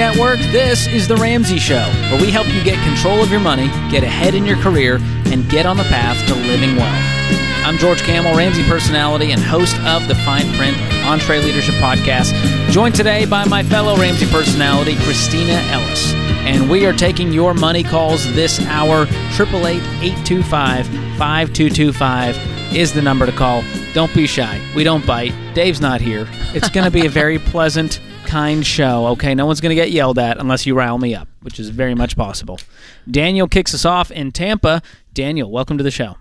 Network, this is The Ramsey Show, where we help you get control of your money, get ahead in your career, and get on the path to living well. I'm George Kamel, Ramsey personality and host of the Fine Print EntreLeadership Podcast, joined today by my fellow Ramsey personality, Kristina Ellis. And we are taking your money calls this hour. 888 825 5225 is the number to call. Don't be shy. We don't bite. Dave's not here. It's going to be a very pleasant, kind show, okay? No one's going to get yelled at unless you rile me up, which is very much possible. Daniel kicks us off in Tampa. Daniel, welcome to the show.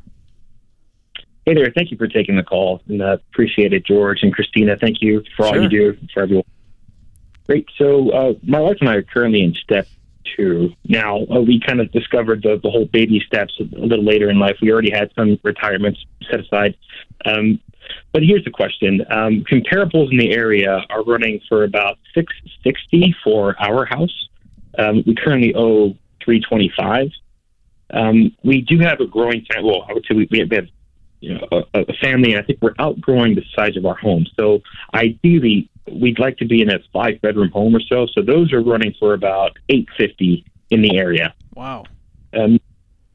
Hey there. Thank you for taking the call. And, uh, appreciate it, George and Kristina. Thank you for all Sure. you do for everyone. Great. So, uh, my wife and I are currently in step two. Now, uh, we kind of discovered the, the whole baby steps a little later in life. We already had some retirements set aside. Um, but here's the question. Um, comparables in the area are running for about 660 for our house. Um, we currently owe 325. Um, we do have a growing family. Well, I would say we, we have you know, a, a family. and I think we're outgrowing the size of our home. So ideally, we'd like to be in a five bedroom home or so. So those are running for about 850 in the area. Wow. Um,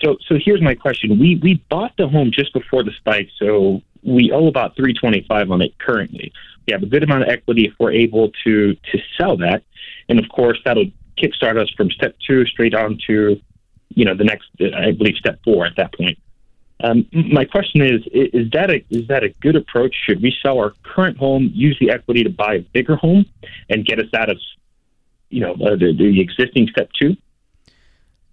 so, so here's my question: We we bought the home just before the spike, so we owe about 325 on it currently. We have a good amount of equity if we're able to to sell that, and of course that'll kickstart us from step two straight on to, you know, the next, I believe, step four at that point. Um, my question is: Is that a is that a good approach? Should we sell our current home, use the equity to buy a bigger home, and get us out of, you know, uh, the, the existing step two?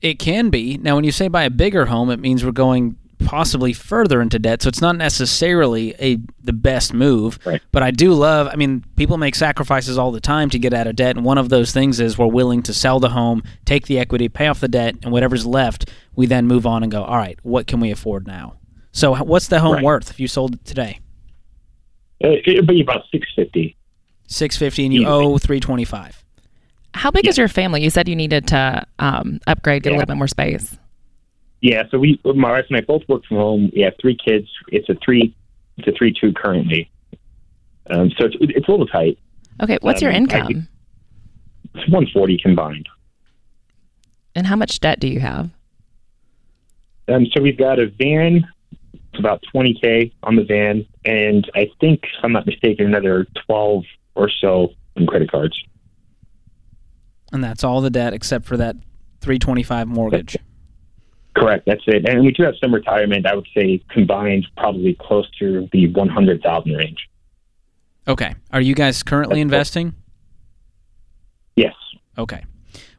It can be. Now, when you say buy a bigger home, it means we're going possibly further into debt. So it's not necessarily a the best move. Right. But I do love. I mean, people make sacrifices all the time to get out of debt, and one of those things is we're willing to sell the home, take the equity, pay off the debt, and whatever's left, we then move on and go. All right, what can we afford now? So, what's the home Right. worth if you sold it today? Uh, it'll be about 650. Six fifty, and you Easily. owe three twenty five. How big is your family? You said you needed to um, upgrade, get a little bit more space. Yeah, so we, my wife and I both work from home. We have three kids. It's a three, it's a three-two currently. Um, so it's, it's a little tight. Okay, what's your Um, I income? think- It's 140 combined. and how much debt do you have? Um, so we've got a van, it's about 20k on the van, and I think, if I'm not mistaken, another 12 or so in credit cards. And that's all the debt except for that three twenty five mortgage. Correct, that's it. And we do have some retirement. I would say combined, probably close to the 100,000 range. Okay. Are you guys currently That's- investing? Yes. Okay.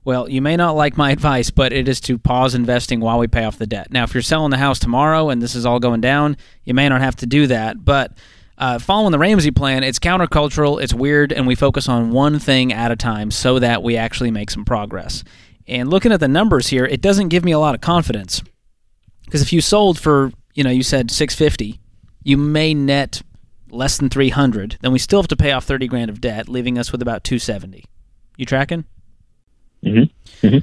Well, you may not like my advice, but it is to pause investing while we pay off the debt. Now, if you're selling the house tomorrow and this is all going down, you may not have to do that. But uh, following the Ramsey plan, it's countercultural, it's weird, and we focus on one thing at a time so that we actually make some progress. And looking at the numbers here, it doesn't give me a lot of confidence. Because if you sold for, you know, you said 650, you may net less than 300, then we still have to pay off 30 grand of debt, leaving us with about 270. You tracking? hmm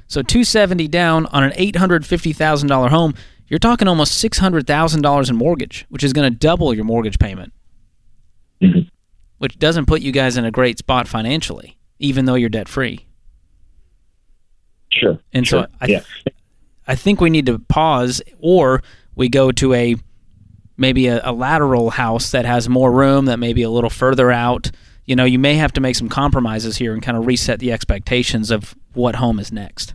So 270 down on an $850,000 home, you're talking almost $600,000 in mortgage, which is going to double your mortgage payment. Mhm. Which doesn't put you guys in a great spot financially, even though you're debt free. Sure. And sure. so I, yeah. I think we need to pause or we go to a maybe a, a lateral house that has more room that may be a little further out. You know, you may have to make some compromises here and kind of reset the expectations of what home is next.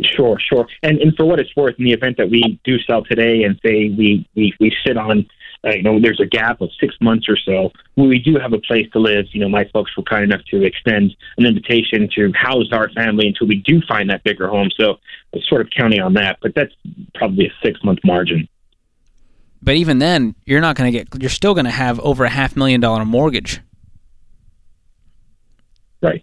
Sure, sure. And and for what it's worth, in the event that we do sell today and say we we, we sit on, Uh, you know, there's a gap of six months or so, when we do have a place to live, you know, my folks were kind enough to extend an invitation to house our family until we do find that bigger home. So I'm sort of counting on that, but that's probably a six month margin. But even then, you're not going to get. You're still going to have over a half million dollar mortgage. Right.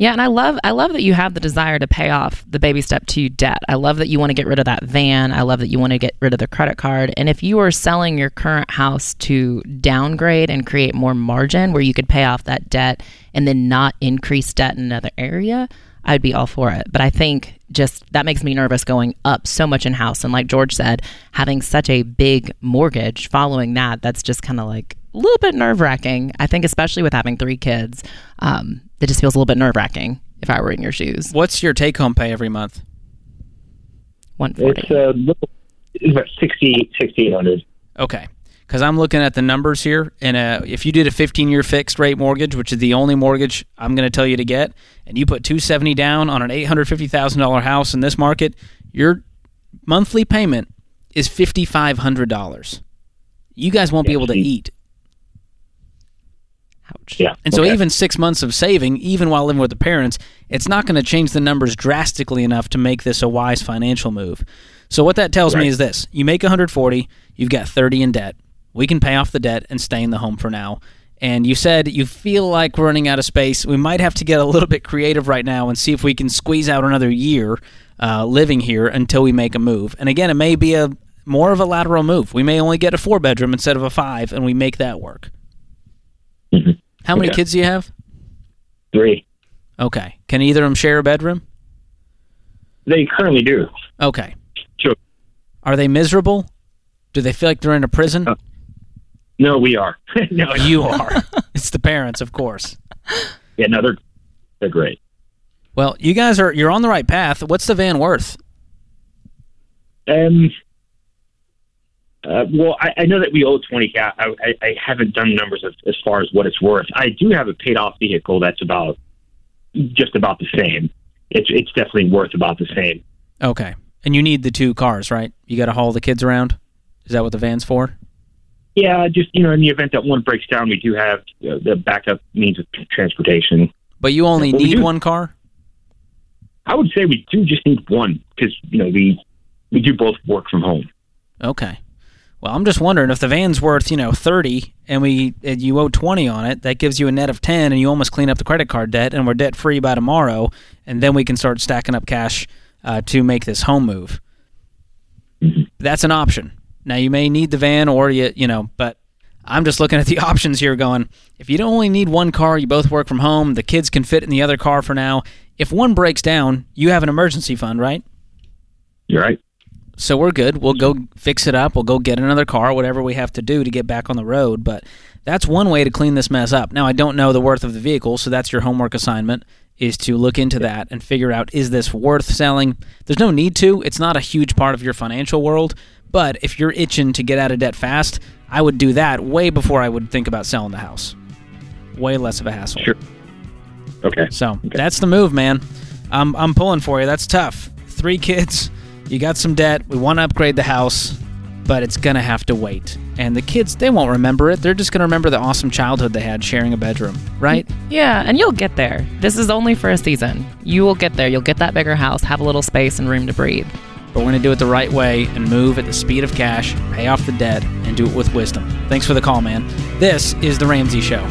Yeah, and I love I love that you have the desire to pay off the baby step 2 debt. I love that you want to get rid of that van. I love that you want to get rid of the credit card. And if you are selling your current house to downgrade and create more margin where you could pay off that debt and then not increase debt in another area, I'd be all for it. But I think just that makes me nervous going up so much in house and like George said, having such a big mortgage following that, that's just kind of like little bit nerve wracking. I think especially with having three kids, um, it just feels a little bit nerve wracking. if I were in your shoes. What's your take home pay every month? 140. It's a little, it's about 60, 6800 Okay. Because I'm looking at the numbers here, and uh, if you did a 15 year fixed rate mortgage, which is the only mortgage I'm going to tell you to get, and you put 270 down on an $850,000 house in this market, your monthly payment is $5,500. You guys won't be able to eat. Ouch. Yeah. And so, okay. even six months of saving, even while living with the parents, it's not going to change the numbers drastically enough to make this a wise financial move. So, what that tells me is this you make 140, you've got 30 in debt. We can pay off the debt and stay in the home for now. And you said you feel like we're running out of space. We might have to get a little bit creative right now and see if we can squeeze out another year uh, living here until we make a move. And again, it may be a more of a lateral move. We may only get a four bedroom instead of a five, and we make that work. Mhm. How many Okay. kids do you have? Three. Okay. Can either of them share a bedroom? They currently do. Okay. Sure. Are they miserable? Do they feel like they're in a prison? Uh, No, we are. no, you are. it's the parents, of course. Yeah, no, they're, they're great. Well, you guys are you're on the right path. What's the van worth? Um, uh, well, I, I know that we owe 20 I, I, I haven't done numbers as, as far as what it's worth. I do have a paid off vehicle that's about just about the same. It's it's definitely worth about the same. Okay. And you need the two cars, right? You got to haul the kids around. Is that what the van's for? Yeah, just you know, in the event that one breaks down, we do have uh, the backup means of transportation. But you only Well, need do. one car? I would say we do just need one because you know we we do both work from home. Okay. Well, I'm just wondering if the van's worth, you know, 30 and we and you owe 20 on it, that gives you a net of 10 and you almost clean up the credit card debt and we're debt free by tomorrow and then we can start stacking up cash uh, to make this home move. That's an option. Now you may need the van or you, you know, but I'm just looking at the options here going, if you don't only need one car, you both work from home, the kids can fit in the other car for now. If one breaks down, you have an emergency fund, right? You're right. So we're good. We'll go mm-hmm. fix it up. We'll go get another car, whatever we have to do to get back on the road. But that's one way to clean this mess up. Now, I don't know the worth of the vehicle, so that's your homework assignment is to look into that and figure out is this worth selling? There's no need to. It's not a huge part of your financial world, but if you're itching to get out of debt fast, I would do that way before I would think about selling the house. Way less of a hassle. Sure. Okay. So that's the move, man. I'm I'm pulling for you. That's tough. Three kids, you got some debt. We want to upgrade the house, but it's gonna have to wait. And the kids, they won't remember it. They're just gonna remember the awesome childhood they had sharing a bedroom, right? Yeah, and you'll get there. This is only for a season. You will get there. You'll get that bigger house, have a little space and room to breathe. But we're gonna do it the right way and move at the speed of cash, pay off the debt, and do it with wisdom. Thanks for the call, man. This is the Ramsey Show.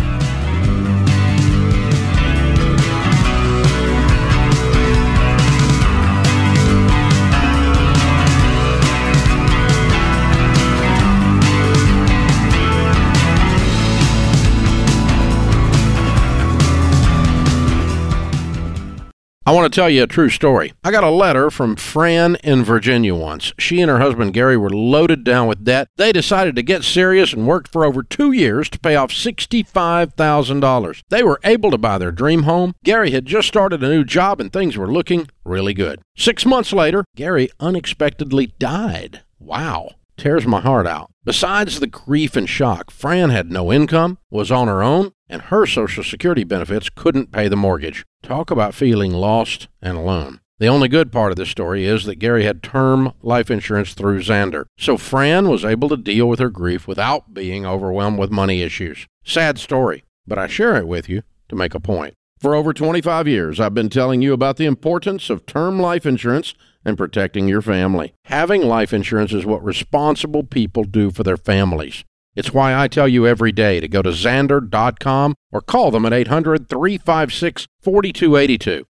I want to tell you a true story. I got a letter from Fran in Virginia once. She and her husband Gary were loaded down with debt. They decided to get serious and worked for over two years to pay off $65,000. They were able to buy their dream home. Gary had just started a new job and things were looking really good. Six months later, Gary unexpectedly died. Wow. Tears my heart out. Besides the grief and shock, Fran had no income, was on her own, and her Social Security benefits couldn't pay the mortgage. Talk about feeling lost and alone. The only good part of this story is that Gary had term life insurance through Zander, so Fran was able to deal with her grief without being overwhelmed with money issues. Sad story, but I share it with you to make a point. For over 25 years, I've been telling you about the importance of term life insurance and protecting your family. Having life insurance is what responsible people do for their families. It's why I tell you every day to go to Zander.com or call them at 800 356 4282.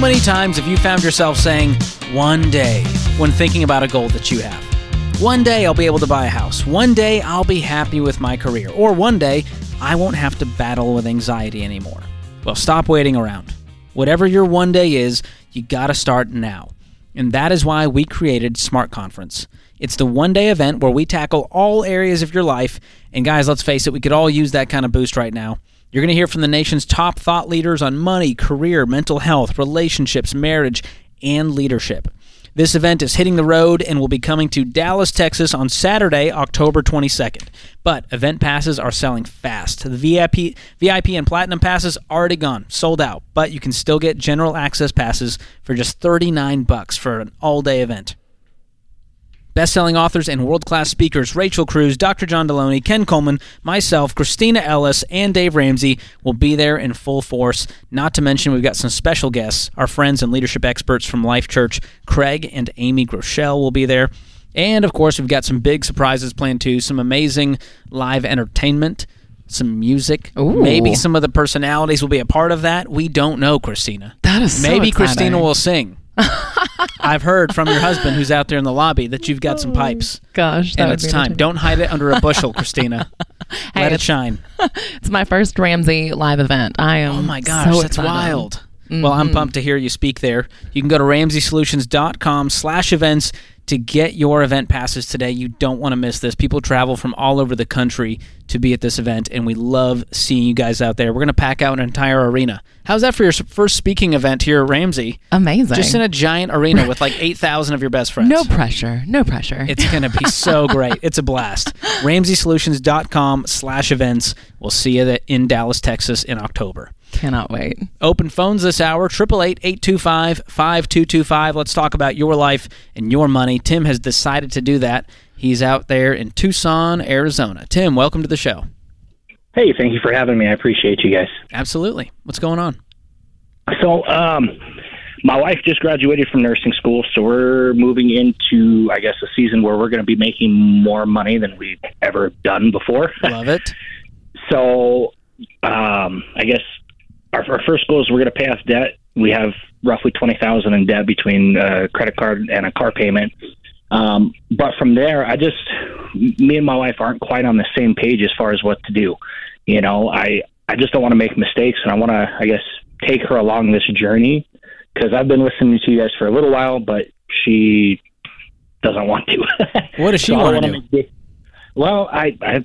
Many times have you found yourself saying, one day, when thinking about a goal that you have? One day I'll be able to buy a house. One day I'll be happy with my career. Or one day I won't have to battle with anxiety anymore. Well, stop waiting around. Whatever your one day is, you got to start now. And that is why we created Smart Conference. It's the one day event where we tackle all areas of your life. And guys, let's face it, we could all use that kind of boost right now. You're going to hear from the nation's top thought leaders on money, career, mental health, relationships, marriage, and leadership. This event is hitting the road and will be coming to Dallas, Texas on Saturday, October 22nd. But event passes are selling fast. The VIP, VIP and Platinum passes already gone, sold out, but you can still get general access passes for just 39 bucks for an all-day event. Best-selling authors and world-class speakers Rachel Cruz, Dr. John Delony, Ken Coleman, myself, Kristina Ellis, and Dave Ramsey will be there in full force. Not to mention, we've got some special guests. Our friends and leadership experts from Life.Church, Craig and Amy Groeschel, will be there. And of course, we've got some big surprises planned too. Some amazing live entertainment, some music. Ooh. Maybe some of the personalities will be a part of that. We don't know, Kristina. That is so Maybe Kristina will sing. I've heard from your husband, who's out there in the lobby, that you've got some oh pipes, Gosh, and it's time. Don't hide it under a bushel, Kristina. Hey, Let it shine. It's my first Ramsey live event. I oh am. Oh my gosh, so that's excited. wild. Well, I'm mm-hmm. pumped to hear you speak there. You can go to ramseysolutions.com slash events to get your event passes today. You don't want to miss this. People travel from all over the country to be at this event, and we love seeing you guys out there. We're going to pack out an entire arena. How's that for your first speaking event here at Ramsey? Amazing. Just in a giant arena with like 8,000 of your best friends. no pressure. No pressure. It's going to be so great. It's a blast. RamseySolutions.com slash events. We'll see you in Dallas, Texas in October. Cannot wait. Open phones this hour, 888-825-5225. Let's talk about your life and your money. Tim has decided to do that. He's out there in Tucson, Arizona. Tim, welcome to the show. Hey, thank you for having me. I appreciate you guys. Absolutely. What's going on? So, um, my wife just graduated from nursing school, so we're moving into, I guess, a season where we're going to be making more money than we've ever done before. Love it. so, um, I guess our, our first goal is we're going to pay off debt. We have roughly twenty thousand in debt between a credit card and a car payment. Um, but from there, I just, me and my wife aren't quite on the same page as far as what to do. You know, I, I just don't want to make mistakes, and I want to, I guess, take her along this journey because I've been listening to you guys for a little while, but she doesn't want to. What does she So want to do? make- Well, I, I,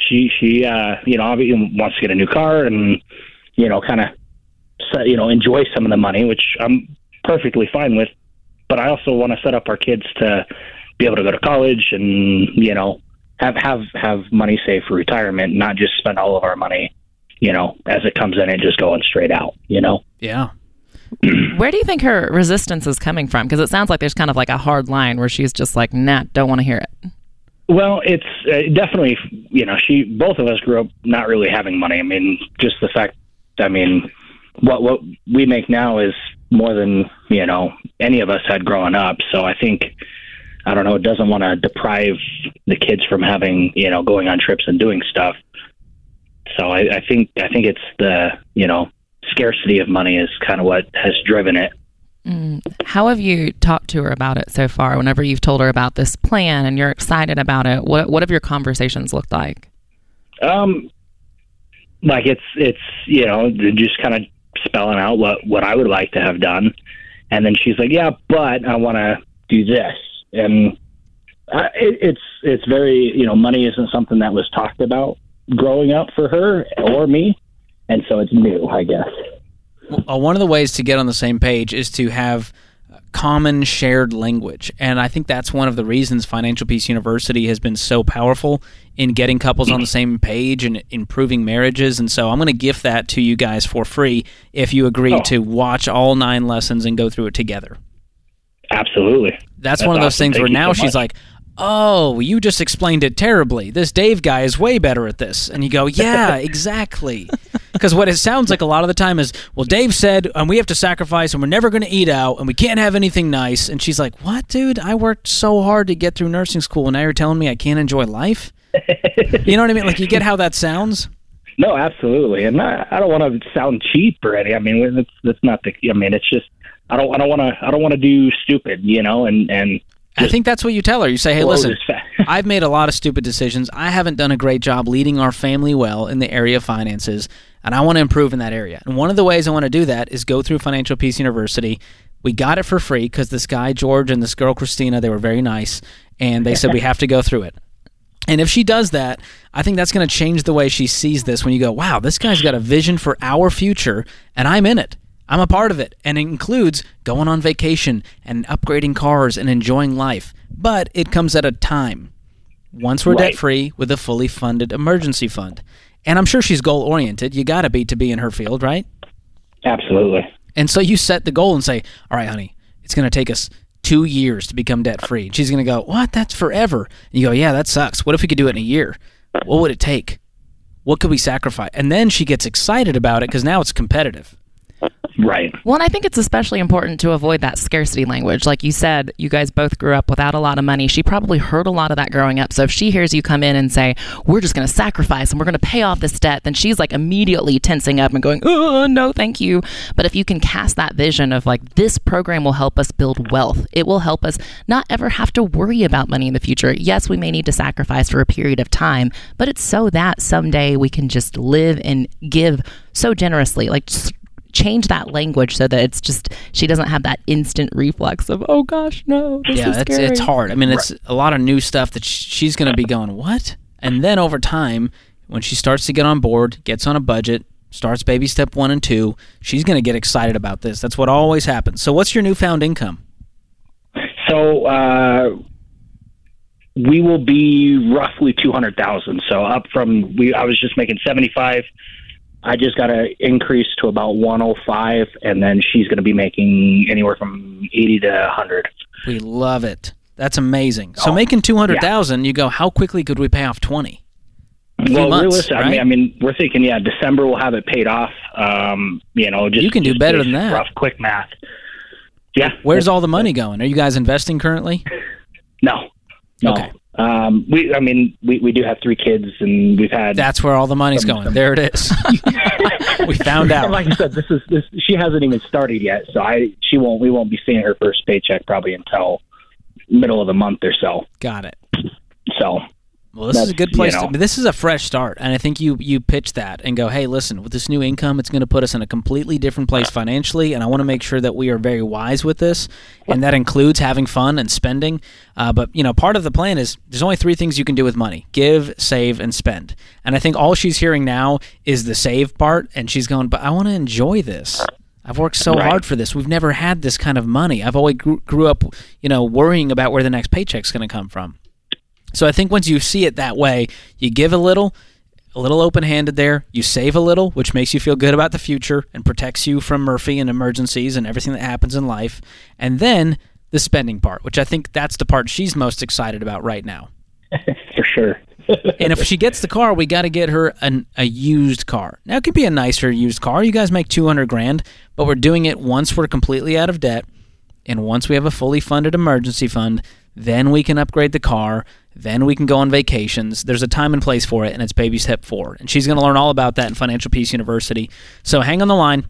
she, she, uh, you know, obviously wants to get a new car and, you know, kind of, you know, enjoy some of the money, which I'm perfectly fine with. But I also want to set up our kids to be able to go to college and, you know, have have have money saved for retirement, not just spend all of our money, you know, as it comes in and just going straight out, you know. Yeah. Where do you think her resistance is coming from? Because it sounds like there's kind of like a hard line where she's just like, nah, don't want to hear it. Well, it's uh, definitely, you know, she both of us grew up not really having money. I mean, just the fact, I mean, what what we make now is more than you know any of us had growing up. So I think, I don't know, it doesn't want to deprive the kids from having, you know, going on trips and doing stuff. So I, I think I think it's the you know scarcity of money is kind of what has driven it. How have you talked to her about it so far? Whenever you've told her about this plan and you're excited about it, what what have your conversations looked like? Um, like it's it's you know just kind of spelling out what what I would like to have done, and then she's like, yeah, but I want to do this, and uh, it, it's it's very you know money isn't something that was talked about growing up for her or me, and so it's new, I guess. uh, one of the ways to get on the same page is to have common shared language. And I think that's one of the reasons Financial Peace University has been so powerful in getting couples on the same page and improving marriages. And so I'm going to gift that to you guys for free if you agree Oh. to watch all nine lessons and go through it together. Absolutely. That's, That's one of those awesome. things Thank where now so she's like, "Oh, you just explained it terribly. This Dave guy is way better at this." And you go, "Yeah, exactly." Because what it sounds like a lot of the time is, "Well, Dave said, and we have to sacrifice, and we're never going to eat out, and we can't have anything nice." And she's like, "What, dude? I worked so hard to get through nursing school, and now you're telling me I can't enjoy life?" you know what I mean? Like, you get how that sounds? No, absolutely, and I, I don't want to sound cheap or any. I mean, that's that's not the. I mean, it's just I don't I don't want to I don't want to do stupid, you know, and and I think that's what you tell her. You say, "Hey, listen." I've made a lot of stupid decisions. I haven't done a great job leading our family well in the area of finances. and I want to improve in that area. And one of the ways I want to do that is go through Financial Peace University. We got it for free because this guy George and this girl Kristina, they were very nice, and they said we have to go through it. And if she does that, I think that's going to change the way she sees this. When you go, wow, this guy's got a vision for our future, and I'm in it. I'm a part of it, and it includes going on vacation and upgrading cars and enjoying life. But it comes at a time. Once we're Right. debt free with a fully funded emergency fund. And I'm sure she's goal oriented. You got to be to be in her field, right? Absolutely. And so you set the goal and say, all right, honey, it's going to take us two years to become debt free. And she's going to go, what? That's forever. And you go, yeah, that sucks. What if we could do it in a year? What would it take? What could we sacrifice? And then she gets excited about it because now it's competitive. Right. Well, and I think it's especially important to avoid that scarcity language. Like you said, you guys both grew up without a lot of money. She probably heard a lot of that growing up. So if she hears you come in and say, We're just going to sacrifice and we're going to pay off this debt, then she's like immediately tensing up and going, Oh, no, thank you. But if you can cast that vision of like, this program will help us build wealth, it will help us not ever have to worry about money in the future. Yes, we may need to sacrifice for a period of time, but it's so that someday we can just live and give so generously. Like, change that language so that it's just she doesn't have that instant reflex of oh gosh no this yeah, is it's, scary. it's hard. I mean, it's a lot of new stuff that she's going to be going, what? And then over time, when she starts to get on board, gets on a budget, starts baby step one and two, she's going to get excited about this. That's what always happens. So, what's your newfound income? So uh, we will be roughly two hundred thousand. So up from we, I was just making seventy five. I just got to increase to about one hundred five, and then she's going to be making anywhere from eighty to hundred. We love it. That's amazing. So, Oh, making 200000 you go, how quickly could we pay off 20 few Well, months, realistic. I mean, I mean, we're thinking, yeah, December we'll have it paid off. Um, you know, just You can do just better than that. Rough, quick math. Yeah. Where's all the money going? Are you guys investing currently? No. No. Okay. Um, we, I mean, we, we do have three kids, and we've had. That's where all the money's going. There it is. we found out. And like I said, this is this. She hasn't even started yet, so I she won't. We won't be seeing her first paycheck probably until middle of the month or so. Got it. So Well, this is a good place. you know. to, this is a fresh start, and I think you you pitch that and go, "Hey, listen, with this new income, it's going to put us in a completely different place financially, and I want to make sure that we are very wise with this, and that includes having fun and spending. Uh, but you know, part of the plan is there's only three things you can do with money: give, save, and spend. And I think all she's hearing now is the save part, and she's going, "But I want to enjoy this." I've worked so Right. hard for this. We've never had this kind of money. I've always grew, grew up, you know, worrying about where the next paycheck's going to come from. So I think once you see it that way, you give a little, a little open-handed there. You save a little, which makes you feel good about the future and protects you from Murphy and emergencies and everything that happens in life. And then the spending part, which I think that's the part she's most excited about right now. for sure. And if she gets the car, we got to get her an, a used car. Now it could be a nicer used car. You guys make 200 grand, but we're doing it once we're completely out of debt and once we have a fully funded emergency fund, then we can upgrade the car. Then we can go on vacations. There's a time and place for it, and it's baby step four. And she's going to learn all about that in Financial Peace University. So hang on the line.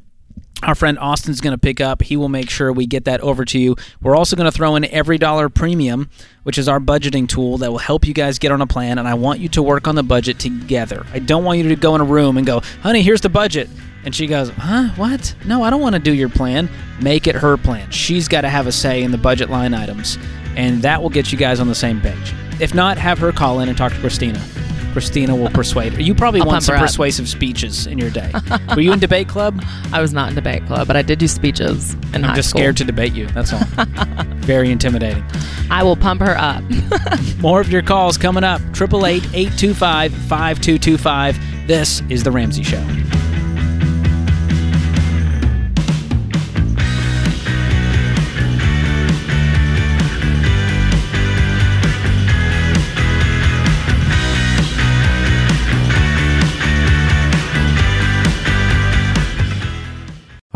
Our friend Austin's going to pick up. He will make sure we get that over to you. We're also going to throw in EveryDollar Premium, which is our budgeting tool that will help you guys get on a plan. And I want you to work on the budget together. I don't want you to go in a room and go, honey, here's the budget. And she goes, huh? What? No, I don't want to do your plan. Make it her plan. She's got to have a say in the budget line items. And that will get you guys on the same page. If not, have her call in and talk to Kristina. Kristina will persuade her. You probably I'll want some up. persuasive speeches in your day. Were you in debate club? I was not in debate club, but I did do speeches in high I'm just school. scared to debate you. That's all. Very intimidating. I will pump her up. More of your calls coming up. 888 825 5225. This is The Ramsey Show.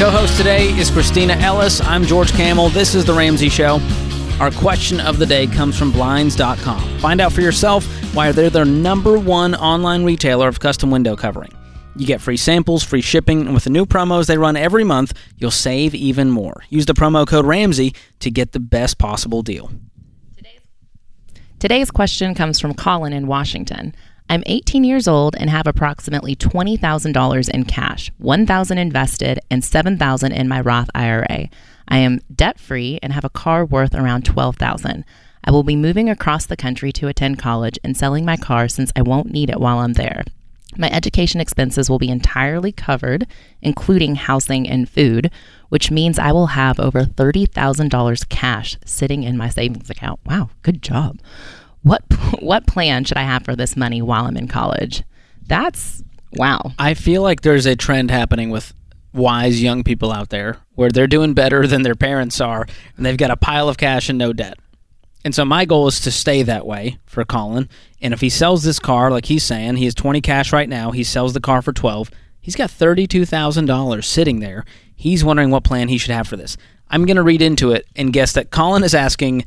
Co host today is Kristina Ellis. I'm George Kamel. This is The Ramsey Show. Our question of the day comes from Blinds.com. Find out for yourself why they're the number one online retailer of custom window covering. You get free samples, free shipping, and with the new promos they run every month, you'll save even more. Use the promo code Ramsey to get the best possible deal. Today's question comes from Colin in Washington. I'm 18 years old and have approximately $20,000 in cash, 1,000 invested and 7,000 in my Roth IRA. I am debt-free and have a car worth around 12,000. I will be moving across the country to attend college and selling my car since I won't need it while I'm there. My education expenses will be entirely covered, including housing and food, which means I will have over $30,000 cash sitting in my savings account. Wow, good job. What what plan should I have for this money while I'm in college? That's wow. I feel like there's a trend happening with wise young people out there where they're doing better than their parents are and they've got a pile of cash and no debt. And so my goal is to stay that way for Colin. And if he sells this car, like he's saying, he has 20 cash right now, he sells the car for 12, he's got $32,000 sitting there. He's wondering what plan he should have for this. I'm going to read into it and guess that Colin is asking,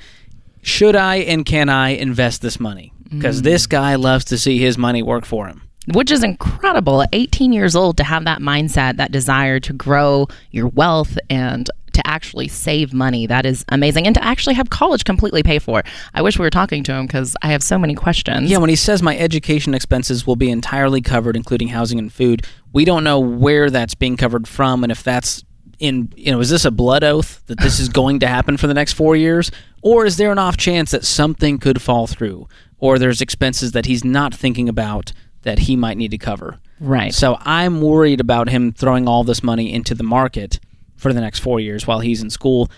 should I and can I invest this money? Because mm. this guy loves to see his money work for him. which is incredible at 18 years old to have that mindset, that desire to grow your wealth and to actually save money. That is amazing. And to actually have college completely pay for. I wish we were talking to him because I have so many questions. Yeah, when he says my education expenses will be entirely covered, including housing and food, we don't know where that's being covered from and if that's in, you know, is this a blood oath that this is going to happen for the next four years? Or is there an off chance that something could fall through? Or there's expenses that he's not thinking about that he might need to cover? Right. So I'm worried about him throwing all this money into the market for the next four years while he's in school.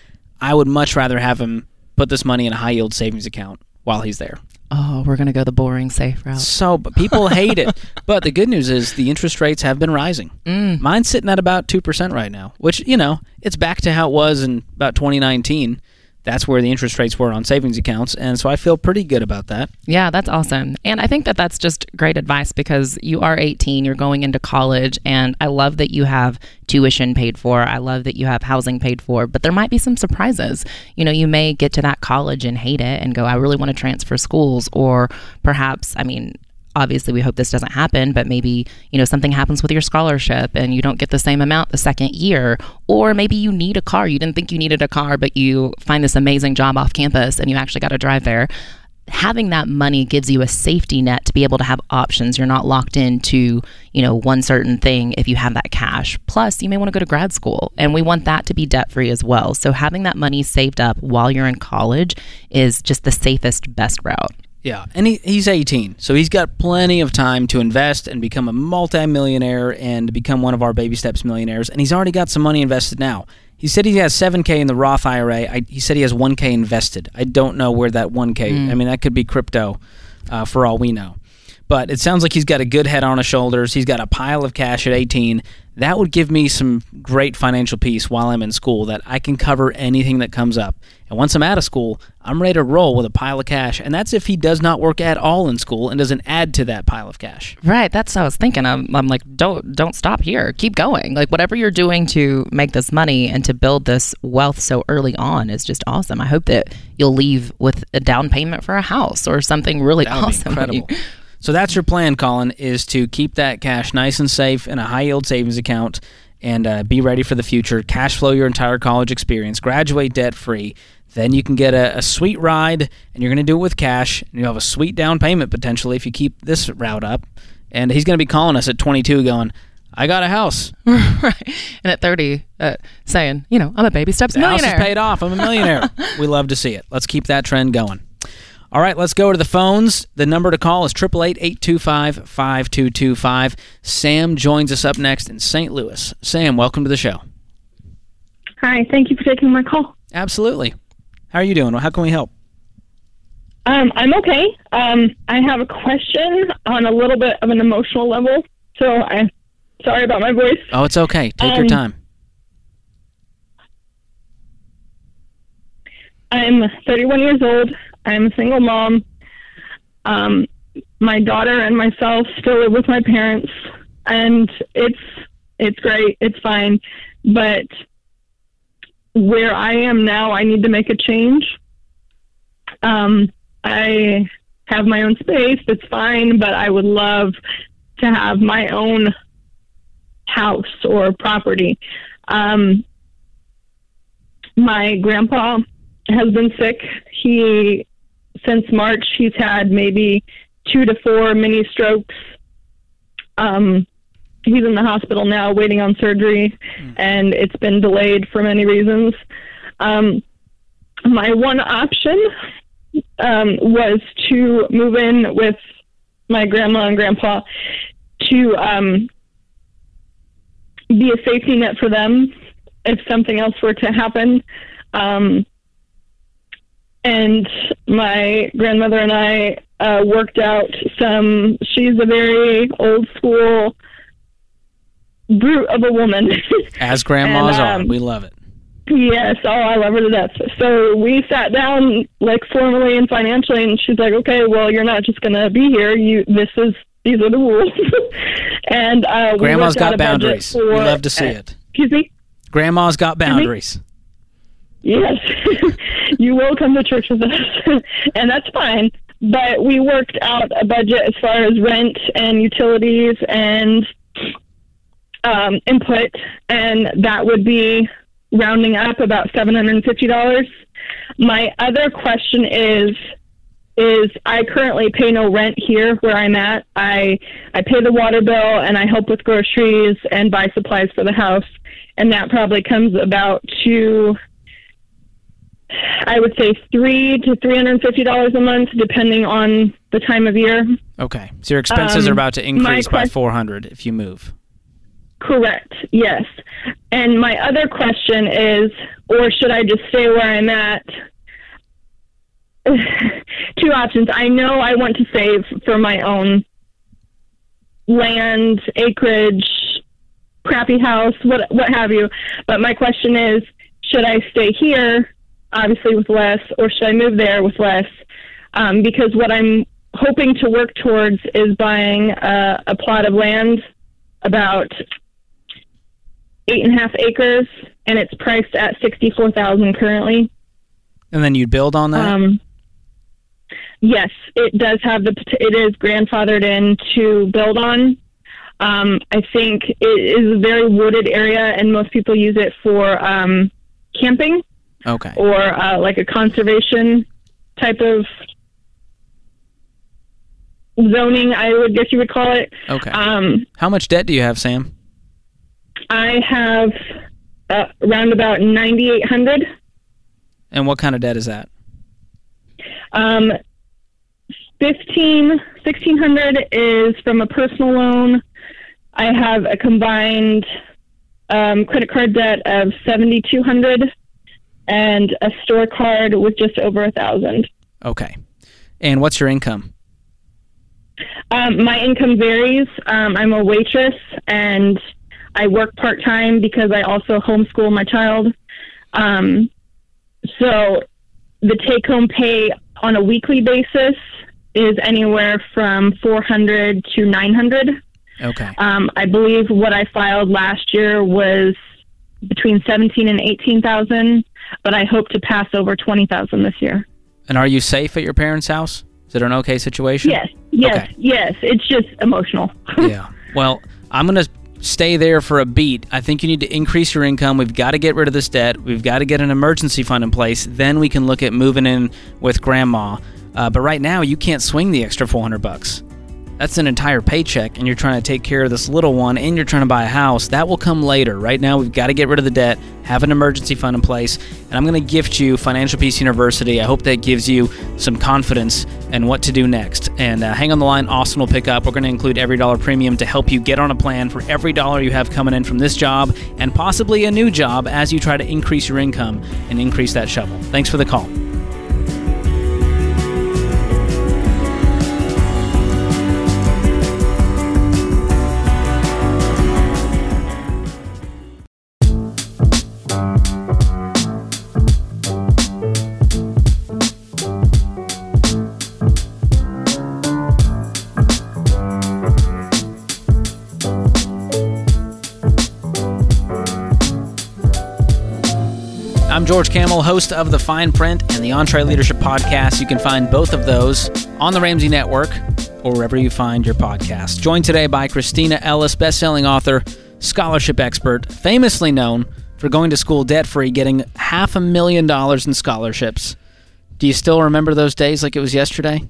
I would much rather have him put this money in a high yield savings account while he's there. Oh, we're going to go the boring safe route. So, but people hate it. But the good news is the interest rates have been rising. Mm. Mine's sitting at about 2% right now, which, you know, it's back to how it was in about 2019. That's where the interest rates were on savings accounts. And so I feel pretty good about that. Yeah, that's awesome. And I think that that's just great advice because you are 18, you're going into college, and I love that you have tuition paid for. I love that you have housing paid for, but there might be some surprises. You know, you may get to that college and hate it and go, I really want to transfer schools, or perhaps, I mean, obviously we hope this doesn't happen but maybe you know something happens with your scholarship and you don't get the same amount the second year. Or maybe you need a car. You didn't think you needed a car but you find this amazing job off campus and you actually got to drive there. Having that money gives you a safety net to be able to have options. You're not locked into you know one certain thing if you have that cash. Plus you may want to go to grad school and we want that to be debt free as well. So having that money saved up while you're in college is just the safest best route Yeah, and he, he's 18, so he's got plenty of time to invest and become a multimillionaire and become one of our baby steps millionaires. And he's already got some money invested now. He said he has 7K in the Roth IRA. I, he said he has 1K invested. I don't know where that 1K. I mean, that could be crypto, uh, for all we know. But it sounds like he's got a good head on his shoulders. He's got a pile of cash at 18. That would give me some great financial peace while I'm in school that I can cover anything that comes up. And once I'm out of school, I'm ready to roll with a pile of cash. And that's if he does not work at all in school and doesn't add to that pile of cash. Right, that's what I was thinking. I'm, I'm like, don't don't stop here. Keep going. Like whatever you're doing to make this money and to build this wealth so early on is just awesome. I hope that you'll leave with a down payment for a house or something really awesome. incredible. So that's your plan, Colin, is to keep that cash nice and safe in a high yield savings account and uh, be ready for the future. Cash flow your entire college experience, graduate debt free. Then you can get a, a sweet ride, and you're going to do it with cash. And you'll have a sweet down payment potentially if you keep this route up. And he's going to be calling us at 22 going, I got a house. right. And at 30, uh, saying, you know, I'm a baby steps The house is paid off. I'm a millionaire. we love to see it. Let's keep that trend going. All right, let's go to the phones. The number to call is 888-825-5225. Sam joins us up next in St. Louis. Sam, welcome to the show. Hi, thank you for taking my call. Absolutely. How are you doing? How can we help? Um, I'm okay. Um, I have a question on a little bit of an emotional level, so I'm sorry about my voice. Oh, it's okay. Take your Um, time. I'm 31 years old. I'm a single mom. Um, my daughter and myself still live with my parents, and it's it's great. It's fine, but where I am now, I need to make a change. Um, I have my own space. That's fine, but I would love to have my own house or property. Um, my grandpa has been sick. He, since March, he's had maybe two to four mini strokes. Um, he's in the hospital now waiting on surgery, and it's been delayed for many reasons. Um, my one option um, was to move in with my grandma and grandpa to um, be a safety net for them if something else were to happen. Um, and my grandmother and I uh, worked out some. She's a very old school brute of a woman. As grandmas and, are. um, We love it. Yes, oh, I love her to death. So we sat down, like formally and financially, and she's like, "Okay, well, you're not just gonna be here. You, this is these are the rules." and uh, Grandma's got boundaries. For, We love to see it. Excuse me. Grandma's got boundaries. Yes, you will come to church with us, and that's fine. But we worked out a budget as far as rent and utilities and um, input, and that would be rounding up about seven hundred and fifty dollars. My other question is is I currently pay no rent here where I'm at. I I pay the water bill and I help with groceries and buy supplies for the house, and that probably comes about to I would say three to three hundred and fifty dollars a month, depending on the time of year. Okay. So your expenses Um, are about to increase by 400 if you move. Correct. Yes. And my other question is, or should I just stay where I'm at? Two options. I know I want to save for my own land, acreage, crappy house, what what have you. But my question is, should I stay here, obviously with less, or should I move there with less? Um, because what I'm hoping to work towards is buying a, a plot of land about eight and a half acres, and it's priced at sixty-four thousand currently. And then you'd build on that? Um, yes, it does have the. It is grandfathered in to build on. Um, I think it is a very wooded area, and most people use it for um, camping okay. or uh, like a conservation type of zoning. I would guess you would call it. Okay. Um, How much debt do you have, Sam? I have uh, around about ninety-eight hundred. And what kind of debt is that? Um, 15, 1600 is from a personal loan. I have a combined um, credit card debt of 7200 and a store card with just over a thousand. Okay. And what's your income? Um, my income varies. Um, I'm a waitress and I work part time because I also homeschool my child. Um, so the take home pay on a weekly basis is anywhere from 400 to 900. Okay. Um, I believe what I filed last year was between 17 and 18,000, but I hope to pass over 20,000 this year. And are you safe at your parents' house? Is it an okay situation? Yes, yes, Okay. yes. It's just emotional. yeah. Well, I'm going to stay there for a beat. I think you need to increase your income. We've got to get rid of this debt. We've got to get an emergency fund in place. Then we can look at moving in with grandma. Uh, but right now, you can't swing the extra 400 bucks. That's an entire paycheck, and you're trying to take care of this little one, and you're trying to buy a house. That will come later. Right now, we've got to get rid of the debt, have an emergency fund in place, and I'm going to gift you Financial Peace University. I hope that gives you some confidence in what to do next. And uh, hang on the line, Austin will pick up. We're going to include EveryDollar premium to help you get on a plan for every dollar you have coming in from this job and possibly a new job as you try to increase your income and increase that shovel. Thanks for the call. I'm George Kamel, host of The Fine Print and the EntreLeadership Podcast. You can find both of those on the Ramsey Network or wherever you find your podcast. Joined today by Kristina Ellis, best-selling author, scholarship expert, famously known for going to school debt-free, getting half a million dollars in scholarships. Do you still remember those days like it was yesterday?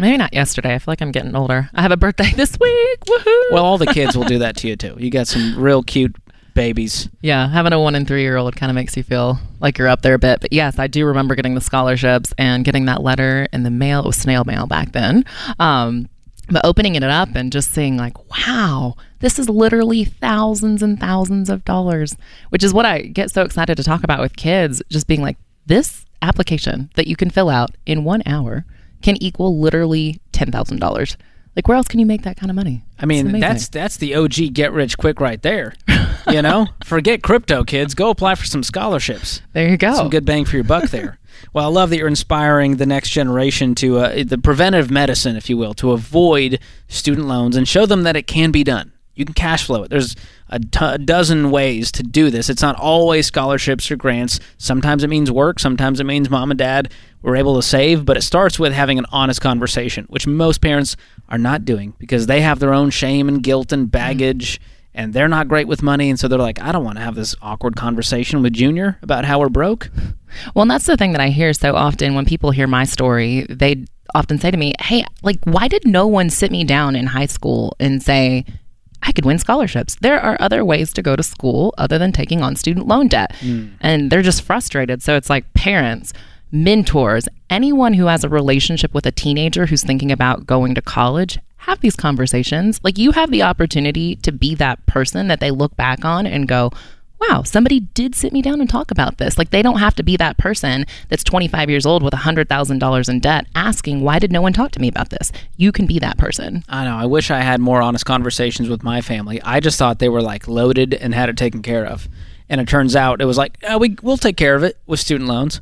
Maybe not yesterday. I feel like I'm getting older. I have a birthday this week. Woohoo! Well, all the kids will do that to you too. You got some real cute babies. Yeah, having a one and three year old kind of makes you feel like you're up there a bit. But yes, I do remember getting the scholarships and getting that letter in the mail. It was snail mail back then. Um, but opening it up and just seeing like, wow, this is literally thousands and thousands of dollars, which is what I get so excited to talk about with kids. Just being like, this application that you can fill out in one hour can equal literally ten thousand dollars. Like, where else can you make that kind of money? I mean, that's that's the OG get rich quick right there. you know, forget crypto, kids. Go apply for some scholarships. There you go. Some good bang for your buck there. well, I love that you're inspiring the next generation to uh, the preventive medicine, if you will, to avoid student loans and show them that it can be done. You can cash flow it. There's a, t- a dozen ways to do this. It's not always scholarships or grants. Sometimes it means work. Sometimes it means mom and dad were able to save. But it starts with having an honest conversation, which most parents are not doing because they have their own shame and guilt and mm-hmm. baggage. And they're not great with money, and so they're like, I don't want to have this awkward conversation with Junior about how we're broke. Well, and that's the thing that I hear so often when people hear my story. They often say to me, Hey, like, why did no one sit me down in high school and say, I could win scholarships. There are other ways to go to school other than taking on student loan debt. Mm. And they're just frustrated. So it's like parents, mentors, anyone who has a relationship with a teenager who's thinking about going to college, have these conversations. Like you have the opportunity to be that person that they look back on and go, wow, somebody did sit me down and talk about this. Like they don't have to be that person that's 25 years old with $100,000 in debt asking, why did no one talk to me about this? You can be that person. I know. I wish I had more honest conversations with my family. I just thought they were like loaded and had it taken care of. And it turns out it was like, oh, we, we'll take care of it with student loans.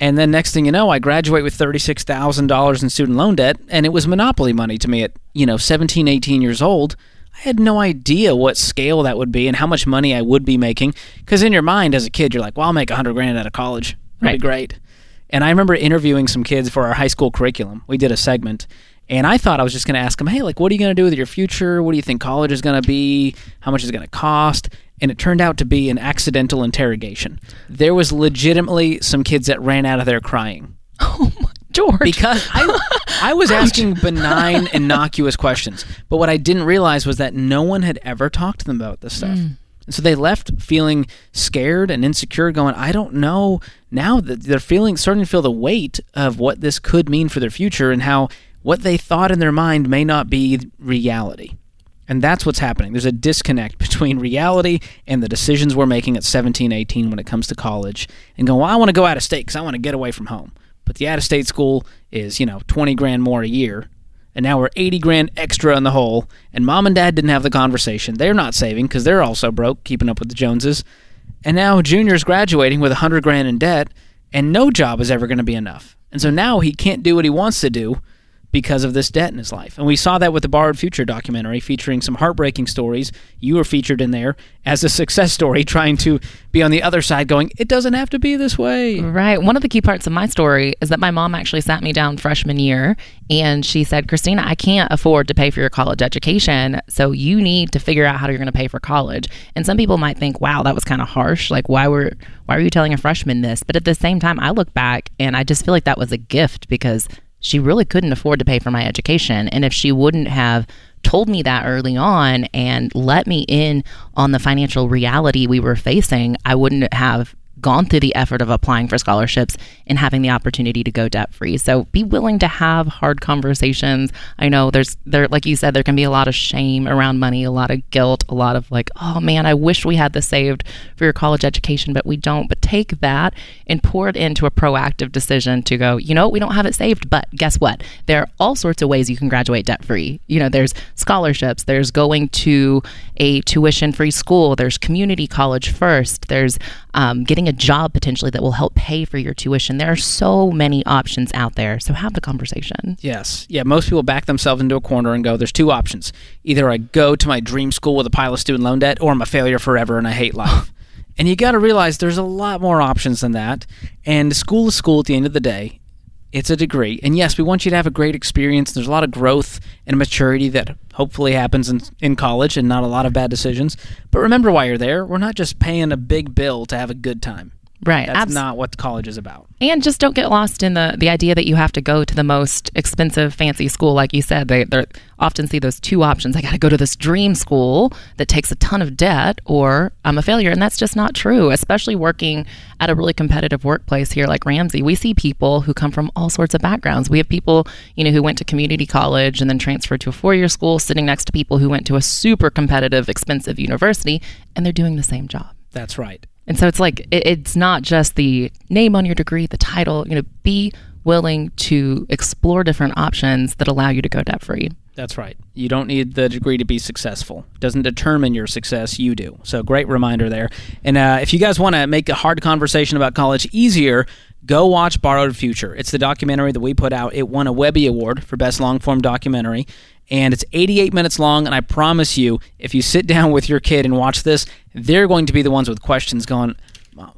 And then next thing you know, I graduate with $36,000 in student loan debt, and it was monopoly money to me at, you know, 17, 18 years old. I had no idea what scale that would be and how much money I would be making. Because in your mind as a kid, you're like, well, I'll make 100 grand out of college. That'd right. be great. And I remember interviewing some kids for our high school curriculum. We did a segment. And I thought I was just going to ask them, hey, like, what are you going to do with your future? What do you think college is going to be? How much is it going to cost? And it turned out to be an accidental interrogation. There was legitimately some kids that ran out of there crying. Oh my George. Because I, I was asking benign, innocuous questions. But what I didn't realize was that no one had ever talked to them about this stuff. Mm. And so they left feeling scared and insecure, going, I don't know. Now that they're feeling, starting to feel the weight of what this could mean for their future and how what they thought in their mind may not be reality. And that's what's happening. There's a disconnect between reality and the decisions we're making at 17, 18 when it comes to college and going, well, I want to go out of state because I want to get away from home. But the out of state school is, you know, 20 grand more a year. And now we're 80 grand extra in the hole. And mom and dad didn't have the conversation. They're not saving because they're also broke, keeping up with the Joneses. And now Junior's graduating with 100 grand in debt, and no job is ever going to be enough. And so now he can't do what he wants to do because of this debt in his life. And we saw that with the Borrowed Future documentary featuring some heartbreaking stories. You were featured in there as a success story, trying to be on the other side, going, it doesn't have to be this way. Right. One of the key parts of my story is that my mom actually sat me down freshman year and she said, Kristina, I can't afford to pay for your college education. So you need to figure out how you're going to pay for college. And some people might think, wow, that was kind of harsh. Like, why were, why were you telling a freshman this? But at the same time, I look back and I just feel like that was a gift because she really couldn't afford to pay for my education. And if she wouldn't have told me that early on and let me in on the financial reality we were facing, I wouldn't have gone through the effort of applying for scholarships and having the opportunity to go debt free. So be willing to have hard conversations. I know there's there like you said there can be a lot of shame around money, a lot of guilt, a lot of like, oh man, I wish we had this saved for your college education, but we don't. But take that and pour it into a proactive decision to go, you know, we don't have it saved, but guess what? There are all sorts of ways you can graduate debt free. You know, there's scholarships, there's going to a tuition free school, there's community college first, there's um, getting a job potentially that will help pay for your tuition. There are so many options out there. So have the conversation. Yes. Yeah. Most people back themselves into a corner and go, there's two options. Either I go to my dream school with a pile of student loan debt or I'm a failure forever and I hate life. And you got to realize there's a lot more options than that. And school is school at the end of the day. It's a degree. And yes, we want you to have a great experience. There's a lot of growth and maturity that hopefully happens in, in college and not a lot of bad decisions. But remember why you're there. We're not just paying a big bill to have a good time. Right. That's abs- not what college is about. And just don't get lost in the the idea that you have to go to the most expensive, fancy school. Like you said, they they often see those two options. I got to go to this dream school that takes a ton of debt, or I'm a failure, and that's just not true. Especially working at a really competitive workplace here, like Ramsey, we see people who come from all sorts of backgrounds. We have people, you know, who went to community college and then transferred to a four year school, sitting next to people who went to a super competitive, expensive university, and they're doing the same job. That's right. And so it's like it, it's not just the name on your degree, the title. You know, be willing to explore different options that allow you to go debt free. That's right. You don't need the degree to be successful. It doesn't determine your success. You do. So great reminder there. And uh, if you guys want to make a hard conversation about college easier, go watch Borrowed Future. It's the documentary that we put out. It won a Webby Award for best long form documentary. And it's 88 minutes long. And I promise you, if you sit down with your kid and watch this, they're going to be the ones with questions going,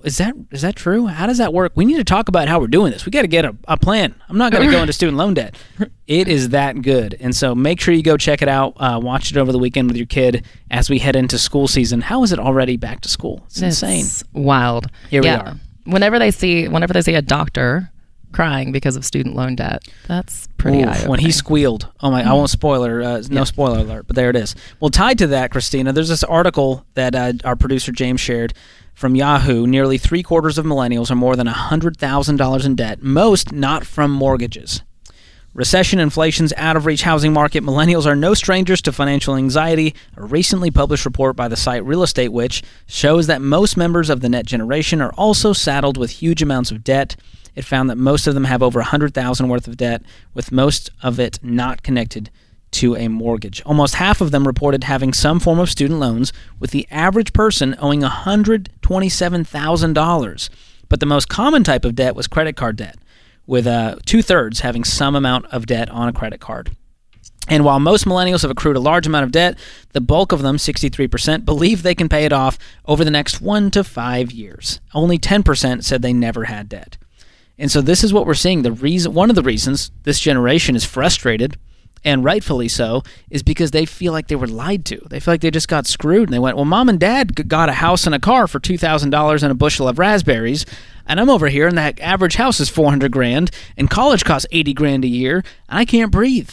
is that is that true? How does that work? We need to talk about how we're doing this. We got to get a, a plan. I'm not going to go into student loan debt. It is that good, and so make sure you go check it out. Uh, watch it over the weekend with your kid as we head into school season. How is it already back to school? It's, insane. It's wild. Here we Yeah. are. Whenever they see whenever they see a doctor crying because of student loan debt, that's pretty Oof, when he squealed. Oh my! I won't spoiler. Uh, no spoiler alert. But there it is. Well, tied to that, Kristina, there's this article that uh, our producer James shared from Yahoo. Nearly three quarters of millennials are more than hundred thousand dollars in debt. Most not from mortgages. Recession, inflation's out of reach housing market. Millennials are no strangers to financial anxiety. A recently published report by the site Real Estate Witch shows that most members of the net generation are also saddled with huge amounts of debt. It found that most of them have over 100,000 worth of debt, with most of it not connected to a mortgage. Almost half of them reported having some form of student loans, with the average person owing $127,000. But the most common type of debt was credit card debt, with uh, two thirds having some amount of debt on a credit card. And while most millennials have accrued a large amount of debt, the bulk of them, 63%, believe they can pay it off over the next one to five years. Only 10% said they never had debt. And so this is what we're seeing. The reason, one of the reasons this generation is frustrated, and rightfully so, is because they feel like they were lied to. They feel like they just got screwed, and they went, "Well, mom and dad got a house and a car for two thousand dollars and a bushel of raspberries, and I'm over here, and the average house is four hundred grand, and college costs eighty grand a year, and I can't breathe."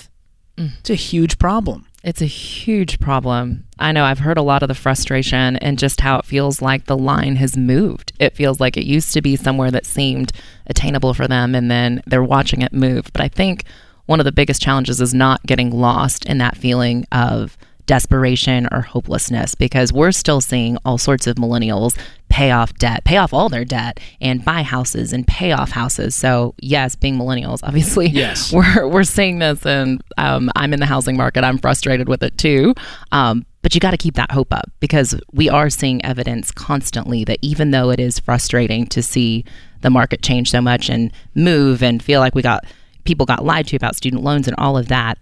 Mm. It's a huge problem. It's a huge problem. I know I've heard a lot of the frustration and just how it feels like the line has moved. It feels like it used to be somewhere that seemed attainable for them and then they're watching it move. But I think one of the biggest challenges is not getting lost in that feeling of desperation or hopelessness because we're still seeing all sorts of millennials pay off debt, pay off all their debt and buy houses and pay off houses. So, yes, being millennials, obviously, Yes. we're, we're seeing this and um, I'm in the housing market. I'm frustrated with it too. Um, but you got to keep that hope up because we are seeing evidence constantly that even though it is frustrating to see the market change so much and move and feel like we got people got lied to about student loans and all of that,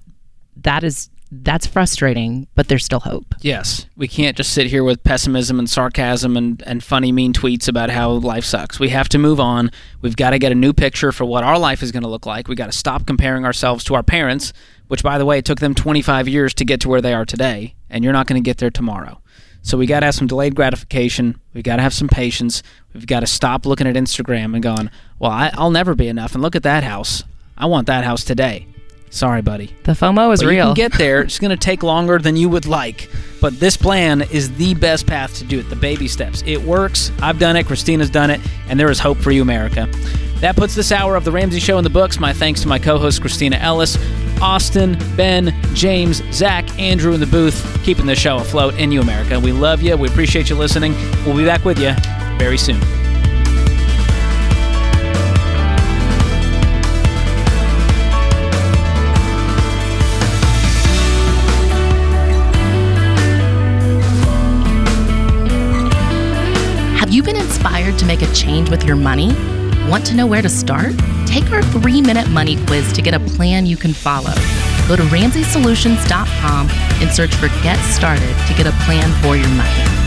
that is that's frustrating, but there's still hope. Yes, we can't just sit here with pessimism and sarcasm and, and funny, mean tweets about how life sucks. We have to move on. We've got to get a new picture for what our life is going to look like. We've got to stop comparing ourselves to our parents, which, by the way, it took them 25 years to get to where they are today, and you're not going to get there tomorrow. So we got to have some delayed gratification. We've got to have some patience. We've got to stop looking at Instagram and going, well, I, I'll never be enough. And look at that house. I want that house today. Sorry, buddy. The FOMO is But real. You can get there. It's going to take longer than you would like. But this plan is the best path to do it. The baby steps. It works. I've done it. Kristina's done it. And there is hope for you, America. That puts this hour of The Ramsey Show in the books. My thanks to my co host, Kristina Ellis, Austin, Ben, James, Zach, Andrew in the booth, keeping the show afloat. And you, America. We love you. We appreciate you listening. We'll be back with you very soon. To make a change with your money? Want to know where to start? Take our three minute money quiz to get a plan you can follow. Go to RamseySolutions.com and search for Get Started to get a plan for your money.